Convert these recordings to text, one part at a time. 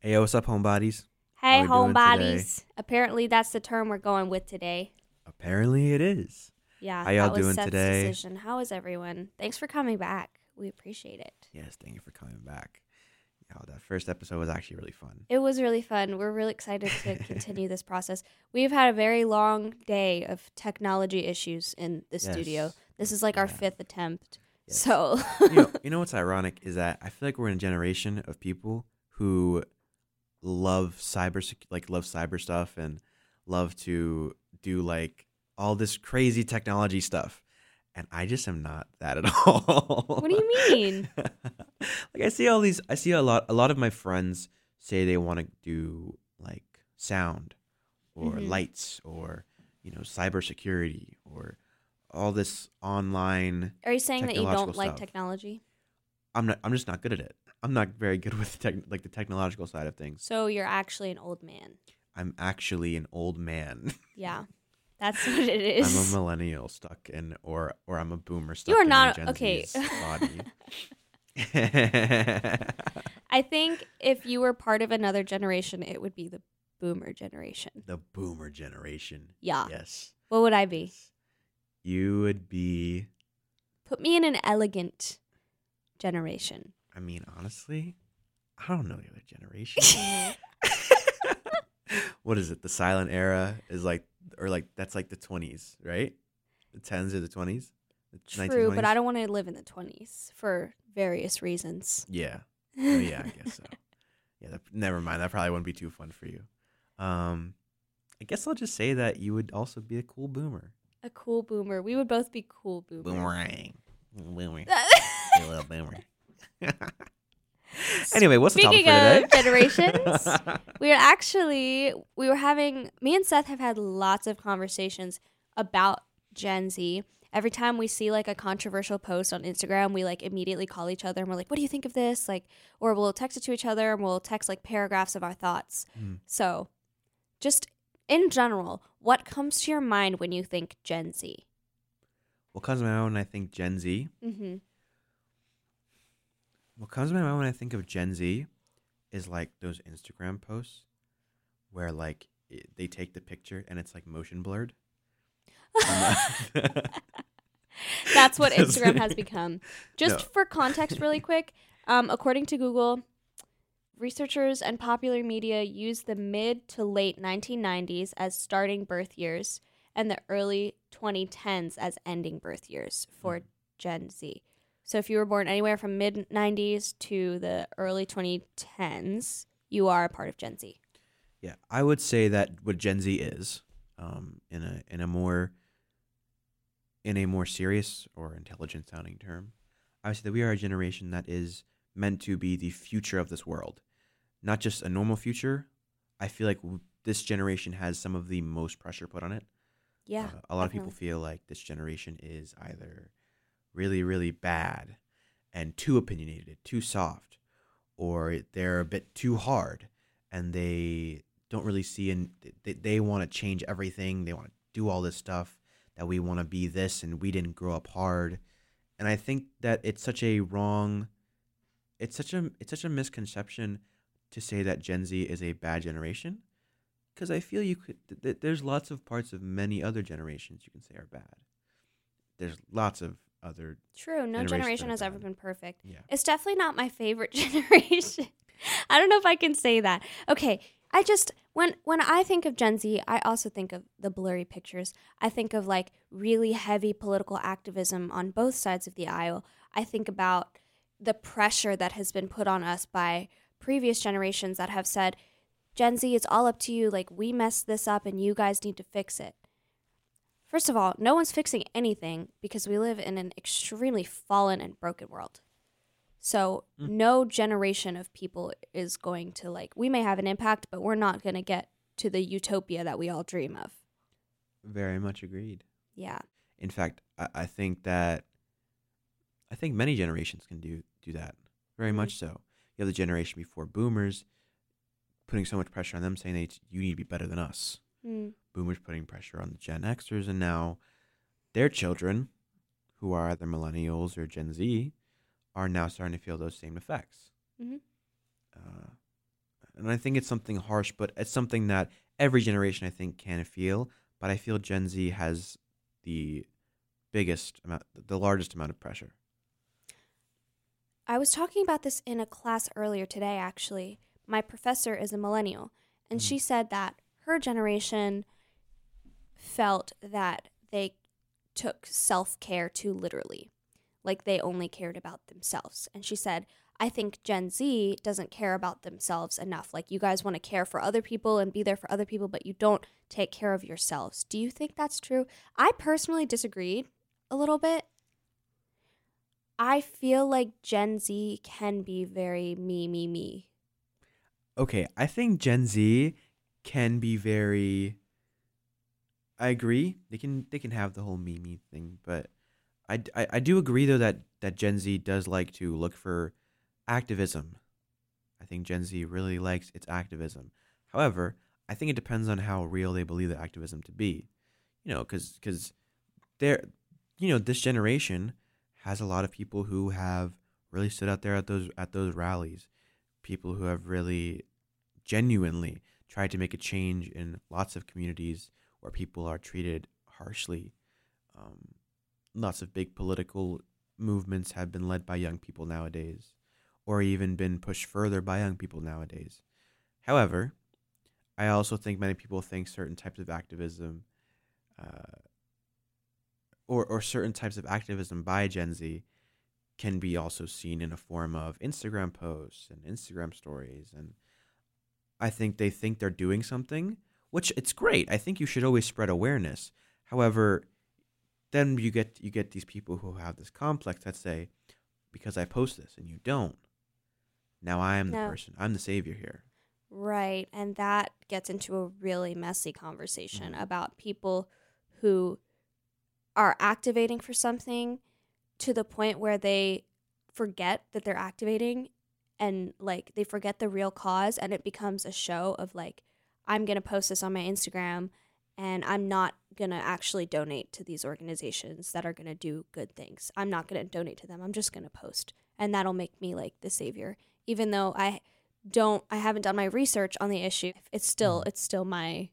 Hey, what's up, homebodies? Hey, homebodies. Apparently, that's the term we're going with today. Apparently, it is. Yeah. How y'all doing today? Decision. How is everyone? Thanks for coming back. We appreciate it. Yes, thank you for coming back. Yo, that first episode was actually really fun. It was really fun. We're really excited to continue this process. We've had a very long day of technology issues in the studio. This is like our Yeah. fifth attempt. Yes. So, you, know, you know what's ironic is that I feel like we're in a generation of people who love cyber, like love cyber stuff and love to do like all this crazy technology stuff, and I just am not that at all. what do you mean? like I see all these I see a lot a lot of my friends say they want to do like sound or Mhm. lights or you know cybersecurity or all this online Are you saying that you don't Technological like technology? I'm not I'm just not good at it. I'm not very good with tech, like the technological side of things. So, you're actually an old man. I'm actually an old man. Yeah. That's what it is. I'm a millennial stuck in or or I'm a boomer stuck in. You are in not- Gen okay. Body. I think if you were part of another generation, it would be the boomer generation. the boomer generation. Yeah. Yes. What would I be? You would be Put me in an elegant generation. I mean, honestly, I don't know the other generation. what is it? The silent era is like, or like that's like the twenties, right? The tens or the twenties. True, but I don't want to live in the 20s for various reasons. Yeah. Oh, yeah, I guess so. Yeah. That, never mind. That probably wouldn't be too fun for you. Um, I guess I'll just say that you would also be a cool boomer. A cool boomer. We would both be cool boomers. Boomerang. Boomer. Hey, little boomer. anyway, what's the topic Speaking for of today? generations, we are actually we were having me and Seth have had lots of conversations about Gen Z. Every time we see like a controversial post on Instagram, we like immediately call each other and we're like, "What do you think of this?" Like, or we'll text it to each other and we'll text like paragraphs of our thoughts. Mm. So, just in general, what comes to your mind when you think Gen Z? What comes to my mind when I think Gen Z? Mm-hmm. What comes to my mind when I think of Gen Z is like those Instagram posts where like it, they take the picture and it's like motion blurred. That's what Instagram has become. Just No. for context, really quick, um, according to Google, researchers and popular media use the mid to late 1990s as starting birth years and the early 2010s as ending birth years for Gen Z. So if you were born anywhere from mid 90s to the early 2010s, you are a part of Gen Z. Yeah, I would say that what Gen Z is, um, in a in a more in a more serious or intelligent sounding term, I would say that we are a generation that is meant to be the future of this world, not just a normal future. I feel like w- this generation has some of the most pressure put on it. Yeah. Uh, a lot of people feel like this generation is either really, really bad and too opinionated, too soft, or they're a bit too hard and they don't really see and they, they want to change everything. They want to do all this stuff that we want to be this and we didn't grow up hard. And I think that it's such a wrong it's such a it's such a misconception to say that Gen Z is a bad generation because I feel you could. Th- th- there's lots of parts of many other generations you can say are bad. There's lots of other. True. No generation has ever been perfect. Yeah. It's definitely not my favorite generation. I don't know if I can say that. Okay, I just when when I think of Gen Z, I also think of the blurry pictures. I think of like really heavy political activism on both sides of the aisle. I think about the pressure that has been put on us by previous generations that have said, Gen Z, it's all up to you. Like, we messed this up and you guys need to fix it. First of all, no one's fixing anything because we live in an extremely fallen and broken world. So, Mm. no generation of people is going to, like, we may have an impact, but we're not going to get to the utopia that we all dream of. Very much agreed. Yeah. In fact, I, I think that I think many generations can do do that. Very Mhm. much so. You have the generation before boomers putting so much pressure on them, saying that you need to be better than us. Mm. boomers putting pressure on the Gen Xers, and now their children, who are either millennials or Gen Z, are now starting to feel those same effects. Mhm. Uh, and I think it's something harsh, but it's something that every generation I think can feel. But I feel Gen Z has the biggest amount, the largest amount of pressure. I was talking about this in a class earlier today, actually. My professor is a millennial, and Mhm. she said that her generation felt that they took self care too literally, like they only cared about themselves. And she said, I think Gen Z doesn't care about themselves enough. Like, you guys want to care for other people and be there for other people, but you don't take care of yourselves. Do you think that's true? I personally disagreed a little bit. I feel like Gen Z can be very me, me, me. Okay, I think Gen Z can be very. I agree. They can they can have the whole meme thing, but I, I, I do agree though that that Gen Z does like to look for activism. I think Gen Z really likes its activism. However, I think it depends on how real they believe the activism to be. You know, because because they're you know this generation has a lot of people who have really stood out there at those at those rallies people who have really genuinely tried to make a change in lots of communities where people are treated harshly. Um, lots of big political movements have been led by young people nowadays, or even been pushed further by young people nowadays. However, I also think many people think certain types of activism, uh, or or certain types of activism by Gen Z, can be also seen in a form of Instagram posts and Instagram stories and I think they think they're doing something, which it's great. I think you should always spread awareness. However, then you get you get these people who have this complex that say because I post this and you don't. Now I am the person. I'm the savior here. Right. And that gets into a really messy conversation Mhm. about people who are activating for something to the point where they forget that they're activating and like they forget the real cause and it becomes a show of like I'm going to post this on my Instagram and I'm not going to actually donate to these organizations that are going to do good things. I'm not going to donate to them. I'm just going to post and that'll make me like the savior even though I don't I haven't done my research on the issue. It's still Mhm. it's still my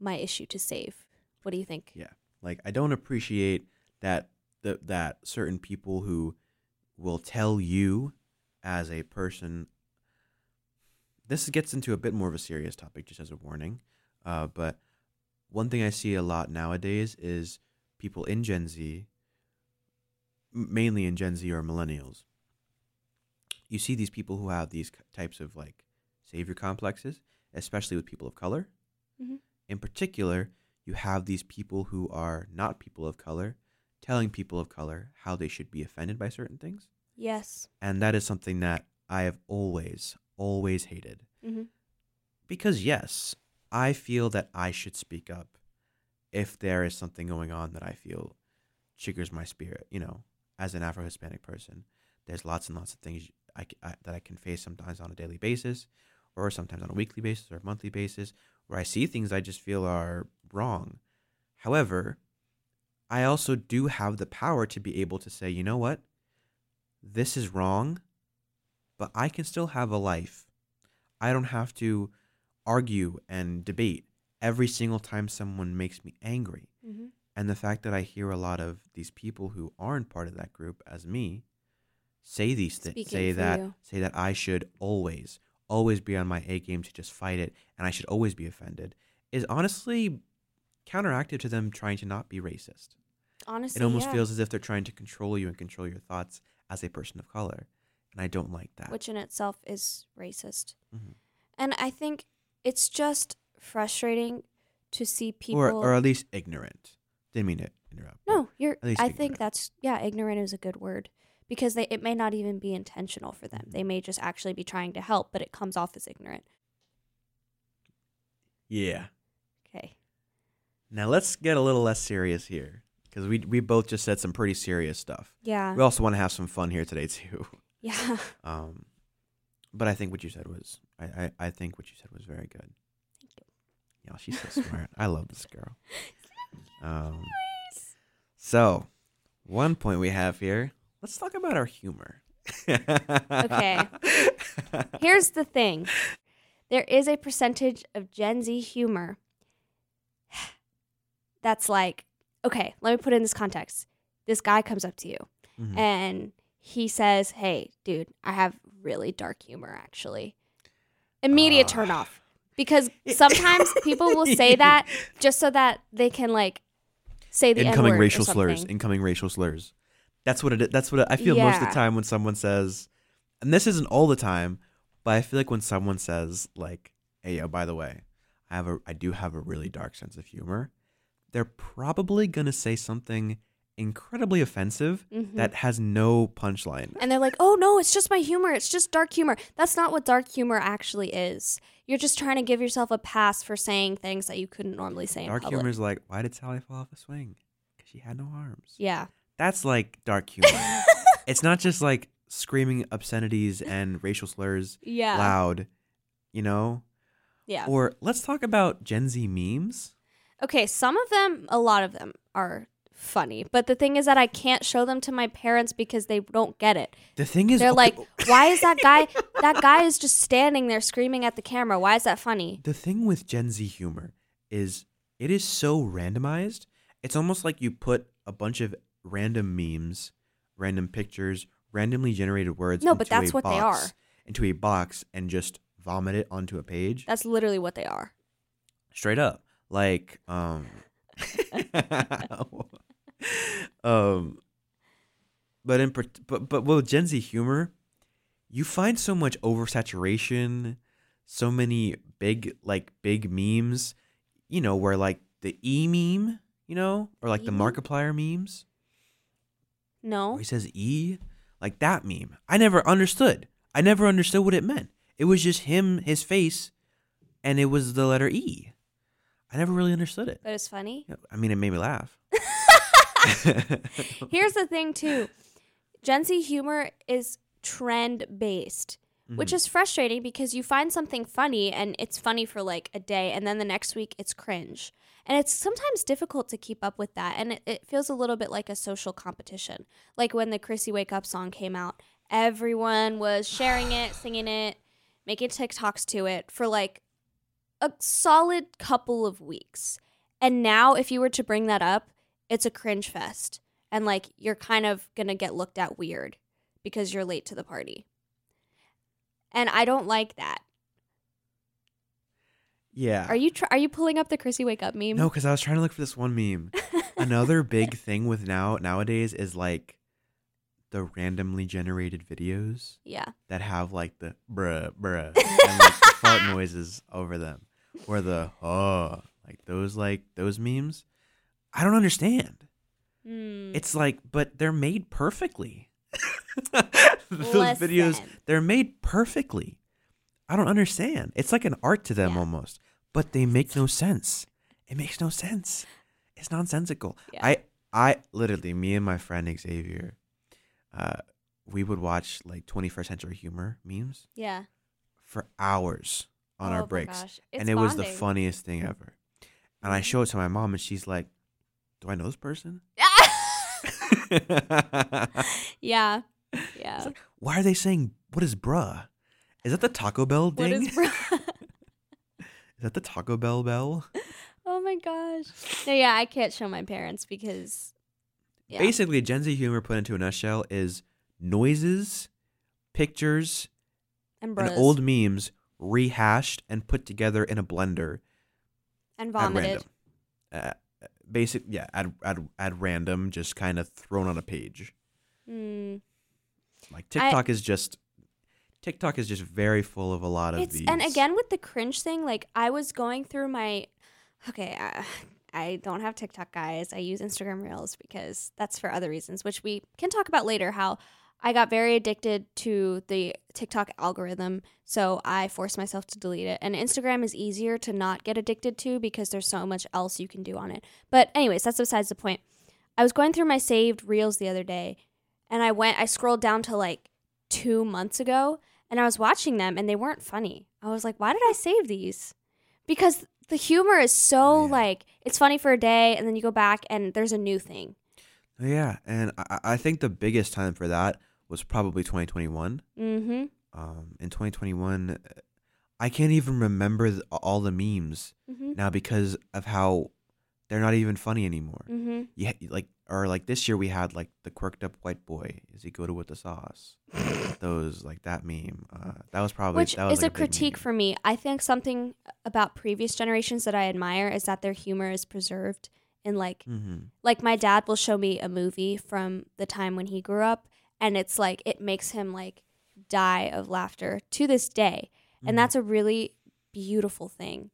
my issue to save. What do you think? Yeah. Like I don't appreciate that the, that certain people who will tell you as a person this gets into a bit more of a serious topic just as a warning. Uh, but one thing I see a lot nowadays is people in Gen Z, mainly in Gen Z or millennials. You see these people who have these types of like savior complexes, especially with people of color. Mhm. In particular, you have these people who are not people of color telling people of color how they should be offended by certain things. Yes. And that is something that I have always, always hated. hmm Because, yes, I feel that I should speak up if there is something going on that I feel triggers my spirit. You know, as an Afro Hispanic person, there's lots and lots of things I, I- that I can face sometimes on a daily basis, or sometimes on a weekly basis or a monthly basis, where I see things I just feel are wrong. However, I also do have the power to be able to say, you know what? This is wrong, but I can still have a life. I don't have to argue and debate every single time someone makes me angry. hmm And the fact that I hear a lot of these people who aren't part of that group as me say these things, say that you. say that I should always always be on my A game to just fight it and I should always be offended is honestly counteractive to them trying to not be racist. Honestly, It almost yeah. feels as if they're trying to control you and control your thoughts as a person of color. And I don't like that. which in itself is racist. Mhm. And I think it's just frustrating to see people. or or at least ignorant. Didn't mean to interrupt. no, you're. I ignorant. think that's yeah. Ignorant is a good word because they it may not even be intentional for them. Mhm. They may just actually be trying to help, but it comes off as ignorant. Yeah. Okay. Now let's get a little less serious here because we we both just said some pretty serious stuff. Yeah. We also want to have some fun here today too. yeah. Um, but I think what you said was I, I, I think what you said was very good. Thank you. Yeah, she's so smart. I love this girl. Um, so one point we have here. Let's talk about our humor. Okay. Here's the thing. there is a percentage of Gen Z humor that's like, okay, let me put it in this context. This guy comes up to you Mhm. and he says, Hey, dude, I have really dark humor actually. Immediate Ah. turn off. Because sometimes people will say that just so that they can like say the incoming N-word or racial slurs. Incoming racial slurs. That's what it. is. That's what it, I feel most of the time when someone says, and this isn't all the time, but I feel like when someone says like, "Hey, yo, by the way, I have a, I do have a really dark sense of humor," they're probably gonna say something incredibly offensive Mhm. that has no punchline. And they're like, oh no, it's just my humor. It's just dark humor. That's not what dark humor actually is. You're just trying to give yourself a pass for saying things that you couldn't normally say Dark public. humor is like, why did Sally fall off a swing? Because she had no arms. Yeah. That's like dark humor. it's not just like screaming obscenities and racial slurs yeah. loud, you know? Yeah. Or let's talk about Gen Z memes. Okay, some of them, a lot of them are funny. But the thing is that I can't show them to my parents because they don't get it. The thing is, They're like, why is that guy that guy is just standing there screaming at the camera? Why is that funny? the thing with Gen Z humor is it is so randomized. It's almost like you put a bunch of random memes, random pictures, randomly generated words. No, but that's a what they box- are. Into a box and just vomit it onto a page. That's literally what they are. straight up like um um but in but but with gen z humor you find so much oversaturation so many big like big memes you know where like the e meme you know or like the E? Meme? markiplier memes? No. where he says e? Like that meme. I never understood. I never understood what it meant. It was just him his face and it was the letter e i never really understood it But it's funny. I mean, it made me laugh. Here's the thing too. Gen Z humor is trend based, which Mhm. is frustrating because you find something funny and it's funny for like a day and then the next week it's cringe. And it's sometimes difficult to keep up with that. And it, it feels a little bit like a social competition. Like when the Chrissy Wake Up song came out, everyone was sharing it, singing it, making TikToks to it for like a solid couple of weeks. And now, if you were to bring that up, it's a cringe fest. And like you're kind of going to get looked at weird because you're late to the party. And I don't like that. yeah. Are you tr- are you pulling up the Chrissy Wake Up meme? No, because I was trying to look for this one meme. Another big thing with now nowadays is like the randomly generated videos yeah. that have like the bruh bruh and like fart noises over them, or the oh like those like those memes. I don't understand. Hmm. It's like, but they're made perfectly. Those videos, they're made perfectly. I don't understand. It's like an art to them Yeah. almost, but they make no sense. It makes no sense. It's nonsensical. Yeah. I, I literally, me and my friend Xavier, uh, we would watch like 21st century humor memes yeah. For hours on Oh our breaks. And it was the funniest thing ever. And I Mhm. show it to my mom, and she's like, "Do I know this person?" yeah. Yeah. Like, why are they saying what is bruh? Is that the Taco Bell What ding? is bro? Is that the Taco Bell bell? oh my gosh. No, yeah, I can't show my parents because yeah. Basically, Gen Z humor put into a nutshell is noises, pictures, and, and old memes rehashed and put together in a blender and at vomited. random. Uh, basic, yeah, at, at at random, just kind of thrown on a page. Hmm. Like I- TikTok is just TikTok is just very full of a lot of these. and again with the cringe thing, like I was going through my okay, uh, I don't have TikTok guys. I use Instagram Reels because that's for other reasons, which we can talk about later how I got very addicted to the TikTok algorithm, so I forced myself to delete it. And Instagram is easier to not get addicted to because there's so much else you can do on it. But anyways, that's besides the point. I was going through my saved reels the other day and I went I scrolled down to like 2 months ago and I was watching them and they weren't funny. I was like, why did I save these? Because the humor is so oh, Yeah. like it's funny for a day and then you go back and there's a new thing. yeah, and I, I think the biggest time for that was probably 2021. Mhm. um, in 2021, uh, I can't even remember th- all the memes Mm-hmm. now because of how they're not even funny anymore. Mm-hmm. Yeah, like or like this year we had like the quirked up white boy. Is he good with the sauce? Those like that meme. Uh, that was probably Which that was is like a big critique for me. I think something about previous generations that I admire is that their humor is preserved in like Mhm. like my dad will show me a movie from the time when he grew up and it's like it makes him like die of laughter to this day. Mhm. And that's a really beautiful thing.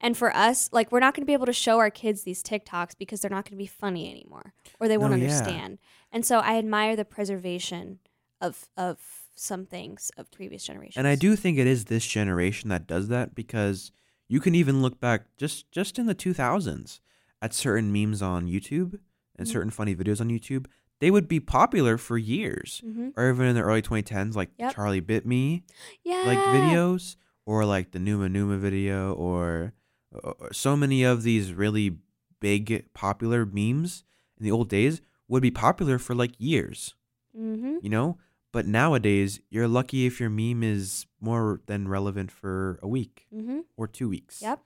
And for us, like we're not going to be able to show our kids these TikToks because they're not going to be funny anymore or they won't yeah. understand. And so I admire the preservation of of some things of previous generations. And I do think it is this generation that does that because you can even look back just just in the 2000s at certain memes on YouTube and Mhm. certain funny videos on YouTube. They would be popular for years, hmm or even in the early 2010s, like Yep. Charlie Bit Me, Yeah. like videos, or like the Numa Numa video, or, or so many of these really big popular memes in the old days would be popular for like years Mm-hmm. you know but nowadays you're lucky if your meme is more than relevant for a week Mm-hmm. or two weeks Yep.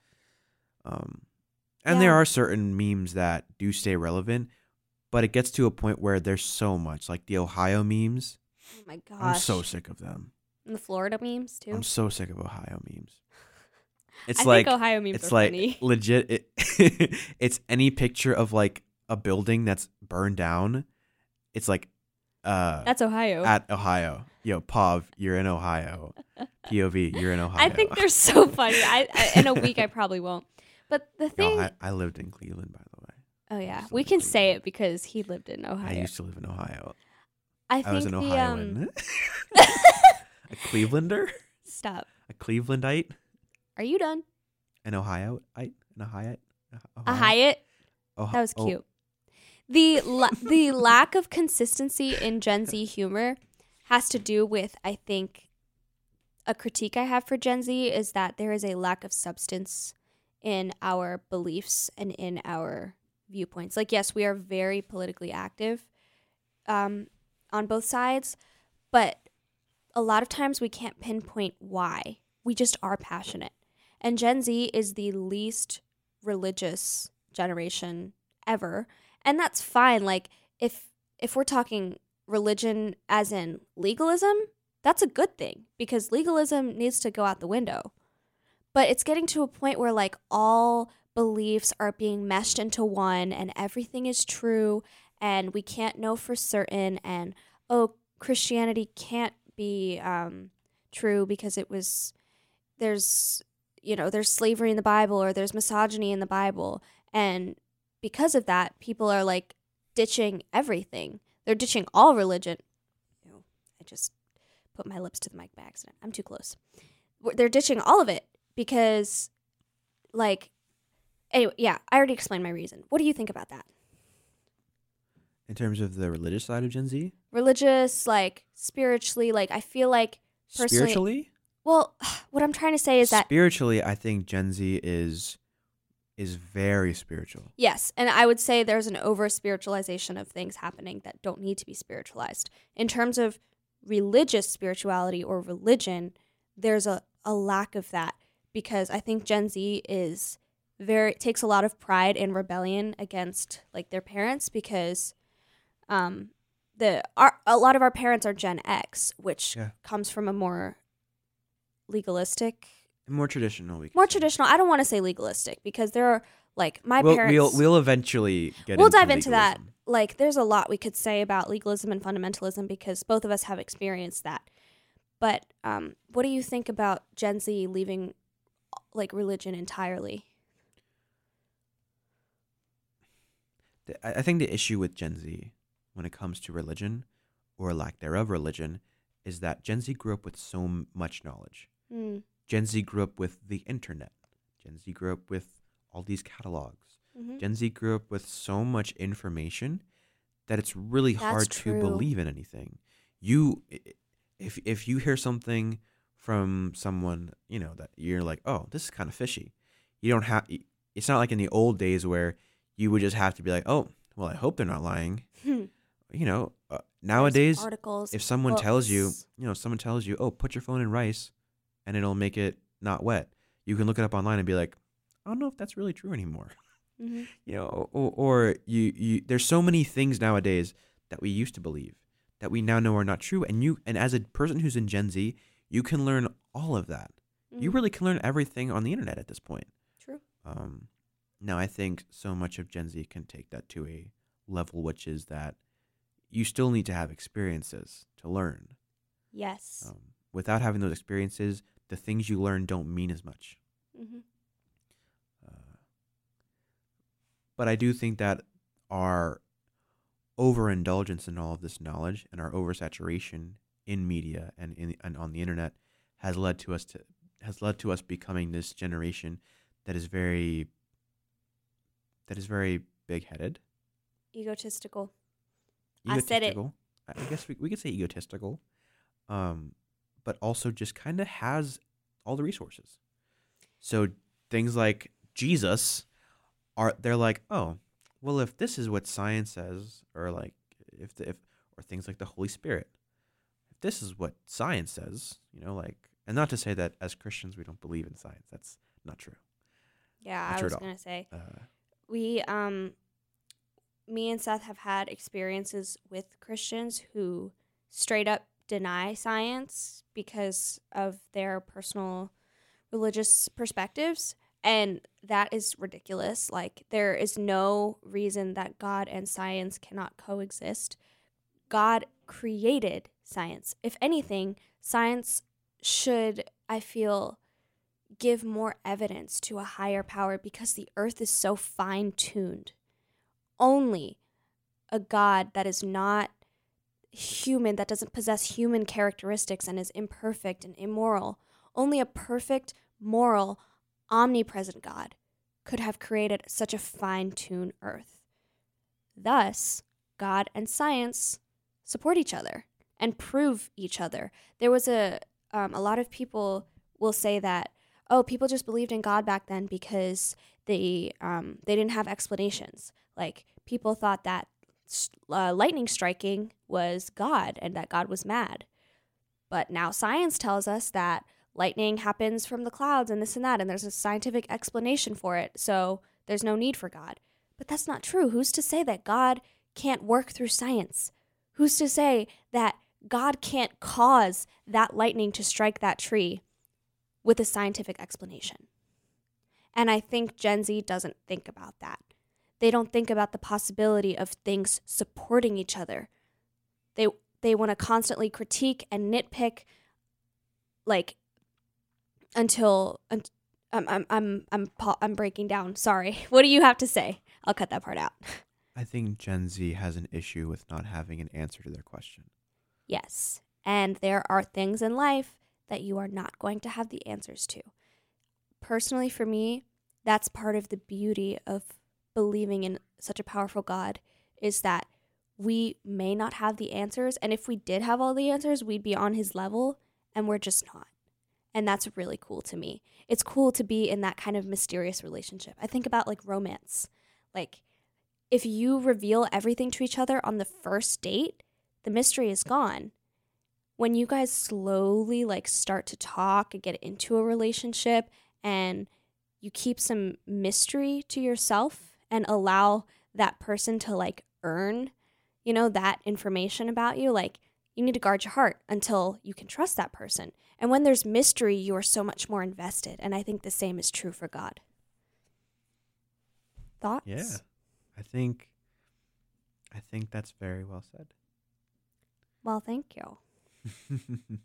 um and there are certain memes that do stay relevant but it gets to a point where there's so much like the ohio memes Oh my gosh. i'm so sick of them And the Florida memes too. i'm so sick of ohio memes it's I like think Ohio memes it's are like funny. legit it, it's any picture of like a building that's burned down it's like uh That's Ohio. at Ohio. Yo, Pov, you're in Ohio. POV, you're in Ohio. I think they're so funny. I, I in a week I probably won't. But the thing, I, I lived in Cleveland, by the way. Oh yeah, we can say it because he lived in Ohio. I used to live in Ohio. I I, was an the Ohioan. um, a Clevelander? stop. A Clevelandite? Are you done? An Ohioite? An Ohioite? A Hyatt. Ohio- That was oh, cute. The la- the lack of consistency in Gen Z humor has to do with I think a critique I have for Gen Z is that there is a lack of substance in our beliefs and in our viewpoints. Like yes, we are very politically active um, on both sides, but a lot of times we can't pinpoint why. We just are passionate. And Gen Z is the least religious generation ever and that's fine like if if we're talking religion as in legalism that's a good thing because legalism needs to go out the window but it's getting to a point where like all beliefs are being meshed into one and everything is true and we can't know for certain and oh christianity can't be um, true because it was there's you know there's slavery in the bible or there's misogyny in the bible. And because of that people are like ditching everything. They're ditching all religion. Ew, i just put my lips to the mic by accident. I'm too close. They're ditching all of it because like anyway yeah i already explained my reason what do you think about that In terms of the religious side of Gen Z? religious like spiritually like i feel like Personally- Spiritually? well what i'm trying to say is that Spiritually, I think Gen Z is is very spiritual. Yes, and I would say there's an over spiritualization of things happening that don't need to be spiritualized. In terms of religious spirituality or religion, there's a, a lack of that because I think Gen Z is very takes a lot of pride in rebellion against like their parents because um the our, a lot of our parents are Gen X, which Yeah. comes from a more legalistic More traditional. We more say. traditional. I don't want to say legalistic because there are like my we'll, parents We'll, we'll eventually get We'll into dive into that. like there's a lot we could say about legalism and fundamentalism because both of us have experienced that. But um, what do you think about Gen Z leaving like religion entirely? I I think the issue with Gen Z when it comes to religion or lack thereof religion is that Gen Z grew up with so m- much knowledge. Mm. Gen Z grew up with the internet. Gen Z grew up with all these catalogs. hmm Gen Z grew up with so much information that it's really That's hard true. to believe in anything. You if if you hear something from someone, you know, that you're like, "Oh, this is kind of fishy." You don't have it's not like in the old days where you would just have to be like, "Oh, well, I hope they're not lying." You know, uh, nowadays articles. if someone tells you, you know, someone tells you, "Oh, put your phone in rice," and it'll make it not wet. You can look it up online and be like, I don't know if that's really true anymore. hmm you know, or, or you, you there's so many things nowadays that we used to believe that we now know are not true. And you and as a person who's in Gen Z, you can learn all of that. You Mhm. really can learn everything on the internet at this point. True. Um, now I think so much of Gen Z can take that to a level which is that you still need to have experiences to learn. Yes. Um, without having those experiences, the things you learn don't mean as much. hmm Uh, but I do think that our overindulgence in all of this knowledge and our oversaturation in media and in and on the internet has led to us to has led to us becoming this generation that is very that is very big headed. Egotistical. I said it. I guess we, we could say egotistical. Um, but also just kind of has all the resources. So things like Jesus are they're like, oh, well, if this is what science says, or like if the, if or things like the Holy Spirit, if this is what science says, you know, like, and not to say that as Christians we don't believe in science. That's not true. Yeah, Not I was gonna say Uh, we um me and Seth have had experiences with Christians who straight up deny science because of their personal religious perspectives and that is ridiculous. Like there is no reason that God and science cannot coexist. God created science. If anything science should I feel give more evidence to a higher power because the earth is so fine tuned. Only a God that is not human, that doesn't possess human characteristics and is imperfect and immoral, only a perfect, moral, omnipresent God could have created such a fine tuned earth. Thus, God and science support each other and prove each other. There was a um, a lot of people will say that oh people just believed in God back then because they um, they didn't have explanations. Like people thought that uh, lightning striking was God and that God was mad. But now science tells us that lightning happens from the clouds and this and that, and there's a scientific explanation for it. So there's no need for God. But that's not true. Who's to say that God can't work through science? Who's to say that God can't cause that lightning to strike that tree with a scientific explanation? And I think Gen Z doesn't think about that. They don't think about the possibility of things supporting each other. They they want to constantly critique and nitpick like until un- I'm I'm I'm I'm pa- I'm breaking down. Sorry. What do you have to say? I'll cut that part out. I think Gen Z has an issue with not having an answer to their question. Yes. And there are things in life that you are not going to have the answers to. Personally, for me, that's part of the beauty of believing in such a powerful God is that we may not have the answers. And if we did have all the answers, we'd be on his level, and we're just not. And that's really cool to me. It's cool to be in that kind of mysterious relationship. I think about like romance. Like, if you reveal everything to each other on the first date, the mystery is gone. When you guys slowly like start to talk and get into a relationship and you keep some mystery to yourself and allow that person to like earn, you know, that information about you, like you need to guard your heart until you can trust that person. And when there's mystery, you are so much more invested. And I think the same is true for God. Thoughts? Yeah. I think I think that's very well said. Well, thank you.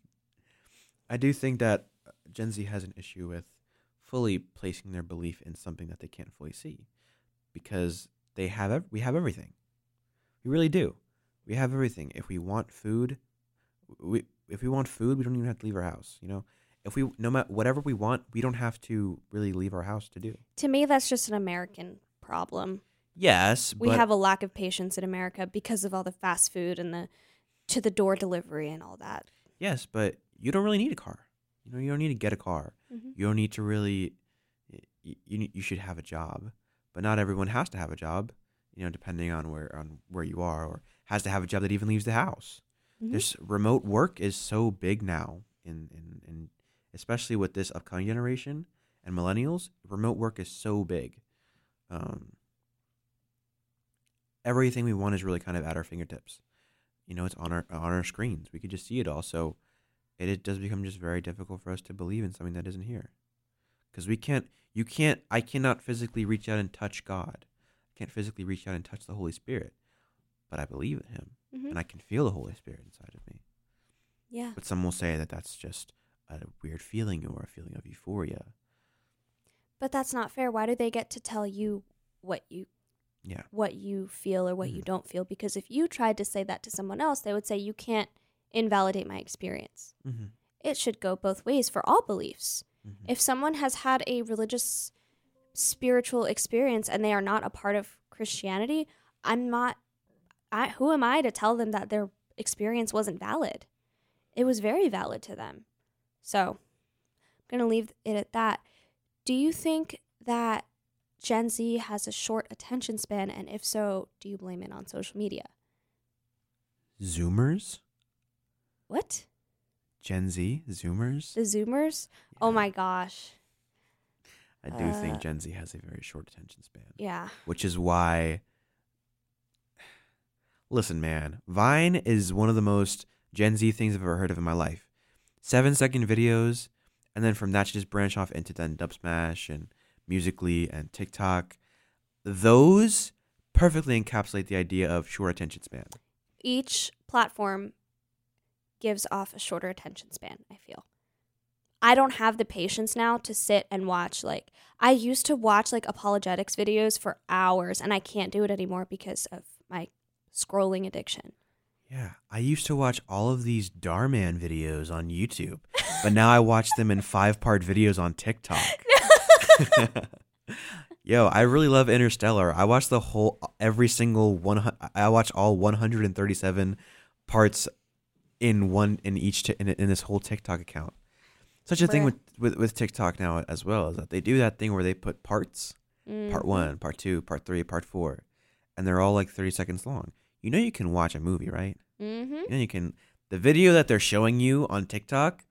I do think that uh, Gen Z has an issue with fully placing their belief in something that they can't fully see because they have ev- we have everything. We really do. We have everything. If we want food, we if we want food, we don't even have to leave our house, you know? If we no matter whatever we want, we don't have to really leave our house to do. To me, that's just an American problem. Yes, We have a lack of patience in America because of all the fast food and the to the door delivery and all that. yes, but you don't really need a car. You know, you don't need to get a car. Mhm. You don't need to really. You you, you should have a job, but not everyone has to have a job. You know, depending on where on where you are, or has to have a job that even leaves the house. Mhm. There's remote work is so big now in in in especially with this upcoming generation and millennials, remote work is so big. Um, everything we want is really kind of at our fingertips. You know, it's on our on our screens. We could just see it all. So it, it does become just very difficult for us to believe in something that isn't here. Because we can't, you can't, I cannot physically reach out and touch God. I can't physically reach out and touch the Holy Spirit, but I believe in Him Mhm. and I can feel the Holy Spirit inside of me. Yeah. But some will say that that's just a weird feeling or a feeling of euphoria. But that's not fair. Why do they get to tell you what you Yeah. what you feel or what you Mhm. don't feel? Because if you tried to say that to someone else, they would say you can't invalidate my experience. Mm-hmm. It should go both ways for all beliefs. Mm-hmm. If someone has had a religious spiritual experience and they are not a part of Christianity, I'm not I who am I to tell them that their experience wasn't valid? It was very valid to them. So, I'm going to leave it at that. Do you think that Gen Z has a short attention span and if so, do you blame it on social media? Zoomers? What? Gen Z? Zoomers? The Zoomers? Oh my gosh. I do Uh, think Gen Z has a very short attention span, Yeah. which is why. Listen, man, Vine is one of the most Gen Z things I've ever heard of in my life. Seven second videos, and then from that, you just branch off into then Dubsmash and Musically and TikTok. Those perfectly encapsulate the idea of short attention span. each platform gives off a shorter attention span, I feel. I don't have the patience now to sit and watch like I used to watch like apologetics videos for hours and I can't do it anymore because of my scrolling addiction. Yeah, I used to watch all of these Dhar Mann videos on YouTube, but now I watch them in five part videos on TikTok. Yo, I really love Interstellar. I watched the whole, every single one. I watched all 137 parts in one in each ti- in, in this whole TikTok account. Such a thing with, with with TikTok now as well is that they do that thing where they put parts, part Mhm. one, part two, part three, part four, and they're all like 30 seconds long. You know you can watch a movie, right? Mhm. You know you can. The video that they're showing you on TikTok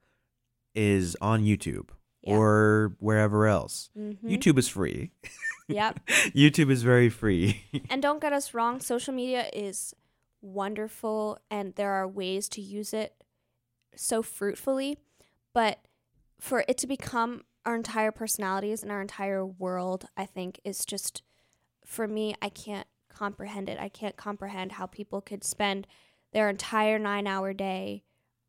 is on YouTube Yeah. or wherever else. Mhm. YouTube is free. Yep. YouTube is very free. And don't get us wrong, social media is wonderful and there are ways to use it so fruitfully, but for it to become our entire personalities and our entire world, I think is just for me, I can't comprehend it. I can't comprehend how people could spend their entire 9-hour day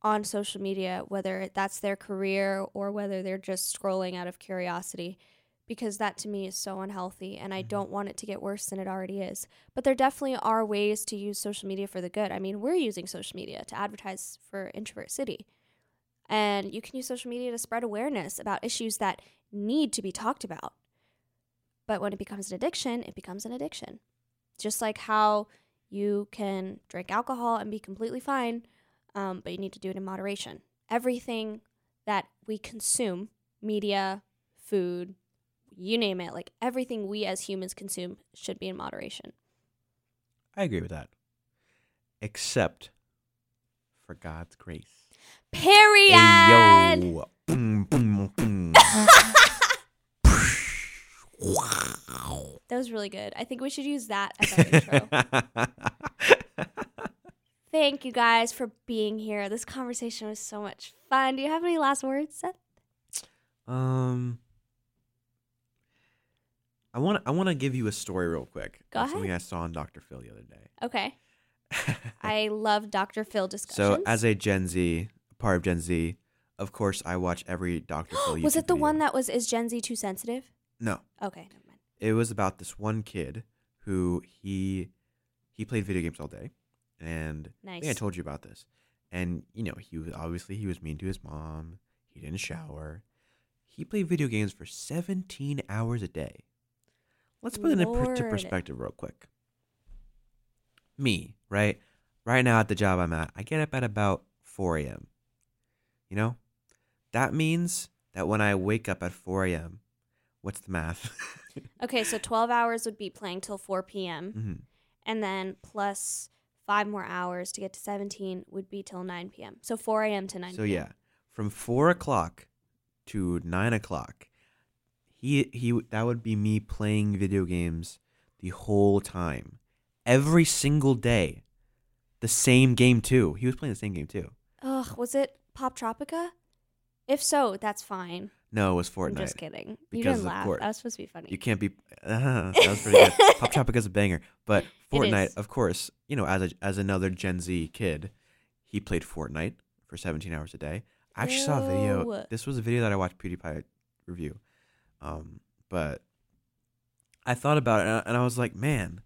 on social media whether that's their career or whether they're just scrolling out of curiosity because that to me is so unhealthy and I Mhm. don't want it to get worse than it already is. But there definitely are ways to use social media for the good. I mean, we're using social media to advertise for Introvert City. And you can use social media to spread awareness about issues that need to be talked about. But when it becomes an addiction, it becomes an addiction. Just like how you can drink alcohol and be completely fine, um, but you need to do it in moderation. Everything that we consume, media, food, you name it, like everything we as humans consume should be in moderation. I agree with that. Except for God's grace. Period. Hey, yo. Boom, boom, boom. wow. That was really good. I think we should use that as our intro. Thank you guys for being here. This conversation was so much fun. Do you have any last words, Seth? um, I want I want to give you a story real quick. Go of Something. I saw on Dr. Phil the other day. Okay. I love Dr. Phil discussions. so as a Gen Z, part of Gen Z, of course I watch every Dr. Phil. was it the one that was is Gen Z too sensitive? No, Okay, never mind. it was about this one kid who he he played video games all day, and I think I told you about this. And you know, he was obviously he was mean to his mom. He didn't shower. He played video games for 17 hours a day. Let's put it into per- to Lord. perspective real quick. Me, right? Right now at the job I'm at, I get up at about 4 a.m. You know? That means that when I wake up at 4 a.m., what's the math? Okay, so 12 hours would be playing till 4 p.m. hmm and then plus five more hours to get to 17 would be till 9 p.m. So 4 a.m. to 9 So p.m. yeah, from four o'clock to nine o'clock. He he that would be me playing video games the whole time, every single day, the same game too. He was playing the same game too. Ugh, was it Poptropica? If so, that's fine. No, it was I'm Fortnite. just kidding. you Because didn't of laugh. course. That was supposed to be funny. You can't be. Uh, that was pretty good. Poptropica's a banger, but It Fortnite, is. of course, you know, as a, as another Gen Z kid, he played Fortnite for 17 hours a day. I actually saw a video. Ew. This was a video that I watched PewDiePie review, um, but I thought about it and I, and I was like, man,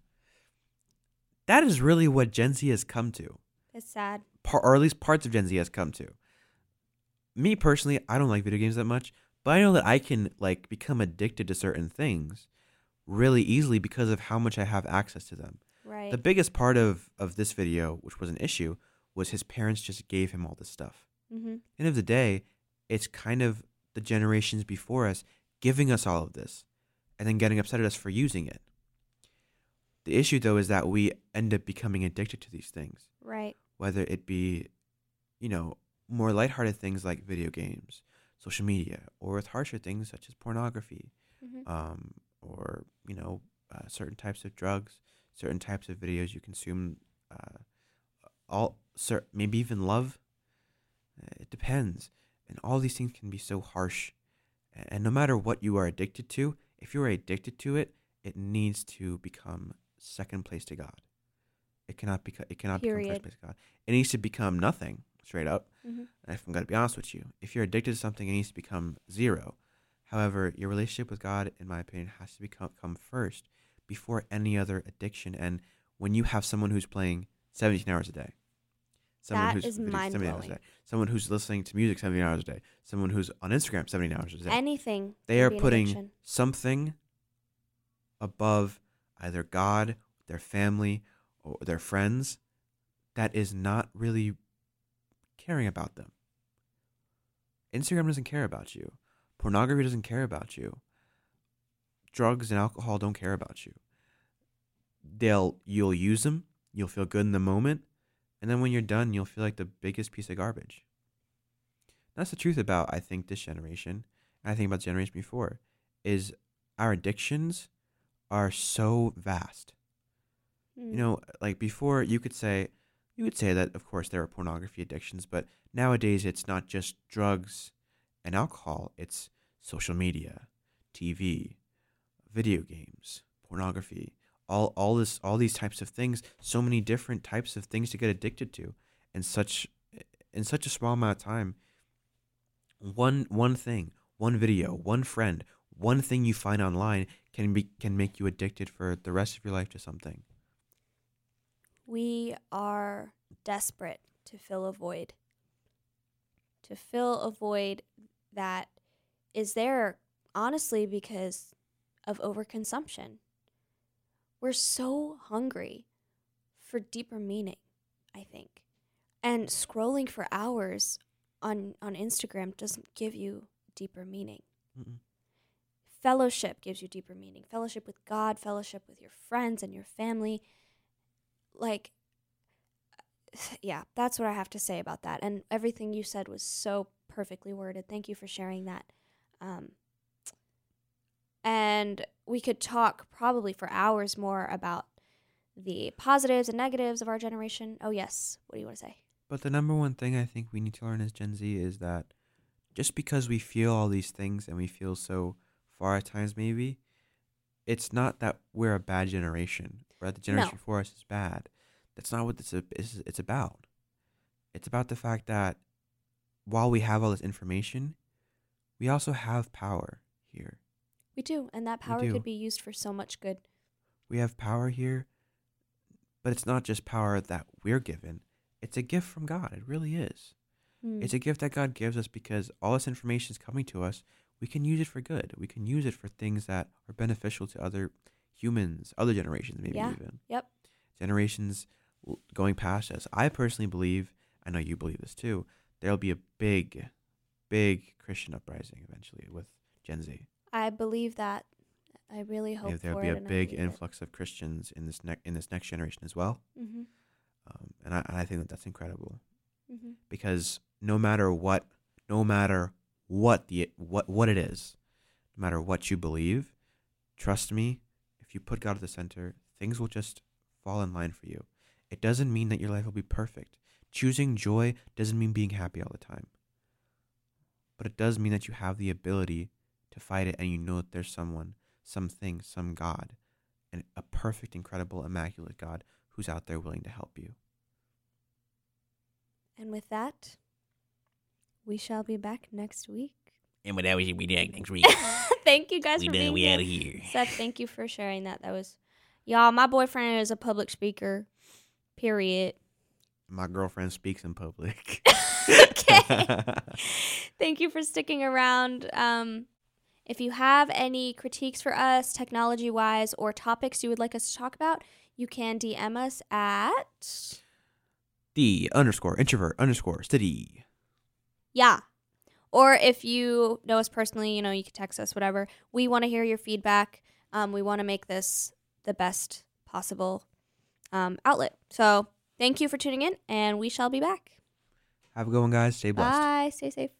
that is really what Gen Z has come to, It's sad. par- or at least parts of Gen Z has come to. Me personally, I don't like video games that much, but I know that I can like become addicted to certain things really easily because of how much I have access to them. Right. The biggest part of of this video, which was an issue, was his parents just gave him all this stuff. mm-hmm. End of the day, it's kind of the generations before us giving us all of this and then getting upset at us for using it. The issue though is that we end up becoming addicted to these things, Right. whether it be, you know, more lighthearted things like video games, social media, or with harsher things such as pornography, Mm-hmm. um, or you know uh, certain types of drugs, certain types of videos you consume, uh, all cer- maybe even love. Uh, It depends, and all these things can be so harsh. And no matter what you are addicted to, if you are addicted to it, it needs to become second place to God. It cannot become. It cannot become first place to God. It needs to become nothing. Straight up. Mm-hmm. If I'm going to be honest with you, if you're addicted to something, it needs to become zero. However, your relationship with God, in my opinion, has to become come first before any other addiction. And when you have someone who's playing 17 hours a day, someone That who's is video- 17 hours a mind-blowing. day, someone who's listening to music 17 hours a day, someone who's on Instagram 17 hours a day, Anything. they are putting addiction. something above either God, their family, or their friends that is not really caring about them. Instagram doesn't care about you. Pornography doesn't care about you. Drugs and alcohol don't care about you. They'll you'll use them, you'll feel good in the moment, and then when you're done, you'll feel like the biggest piece of garbage. That's the truth about I think this generation, and I think about the generation before, is our addictions are so vast. Mm. You know, like before you could say you would say that of course there are pornography addictions, but nowadays it's not just drugs and alcohol, it's social media, TV, video games, pornography, all all this all these types of things, so many different types of things to get addicted to in such in such a small amount of time. One one thing, one video, one friend, one thing you find online can be can make you addicted for the rest of your life to something. We are desperate to fill a void. To fill a void that is there, honestly, because of overconsumption. We're so hungry for deeper meaning, I think. And scrolling for hours on, on Instagram doesn't give you deeper meaning. Mm-mm. Fellowship gives you deeper meaning. Fellowship with God, fellowship with your friends and your family. Like, yeah, that's what I have to say about that. And everything you said was so perfectly worded. Thank you for sharing that. Um, and we could talk probably for hours more about the positives and negatives of our generation. Oh, yes. What do you want to say? But the number one thing I think we need to learn as Gen Z is that just because we feel all these things and we feel so far at times, maybe, it's not that we're a bad generation that the generation No. before us is bad. That's not what this is. It's about. It's about the fact that while we have all this information, we also have power here. We do. And that power could be used for so much good. We have power here, but it's not just power that we're given. It's a gift from God. It really is. Hmm. It's a gift that God gives us because all this information is coming to us. We can use it for good. We can use it for things that are beneficial to other humans, other generations, maybe Yeah. even Yep. generations going past us. I personally believe, I know you believe this too, there'll be a big, big Christian uprising eventually with Gen Z. I believe that. I really hope there'll be a big believe it. influx of Christians in this ne- in this next generation as well. Mhm. Um, and I, and I think that that's incredible Mhm. because no matter what, no matter what the what what it is, no matter what you believe, trust me, if you put God at the center, things will just fall in line for you. It doesn't mean that your life will be perfect. Choosing joy doesn't mean being happy all the time. But it does mean that you have the ability to fight it and you know that there's someone, something, some God, and a perfect, incredible, immaculate God who's out there willing to help you. And with that, we shall be back next week. And with that we should be doing next week. thank you guys we for done. being We here. out of here. Seth, thank you for sharing that. That was, y'all. My boyfriend is a public speaker. Period. My girlfriend speaks in public. okay. Thank you for sticking around. Um, if you have any critiques for us, technology wise, or topics you would like us to talk about, you can DM us at the underscore introvert underscore study. yeah. Or if you know us personally, you know you can text us, whatever. We want to hear your feedback. Um, we want to make this the best possible um, outlet. So thank you for tuning in, and we shall be back. Have a good one, guys. Stay blessed. Bye. Stay safe.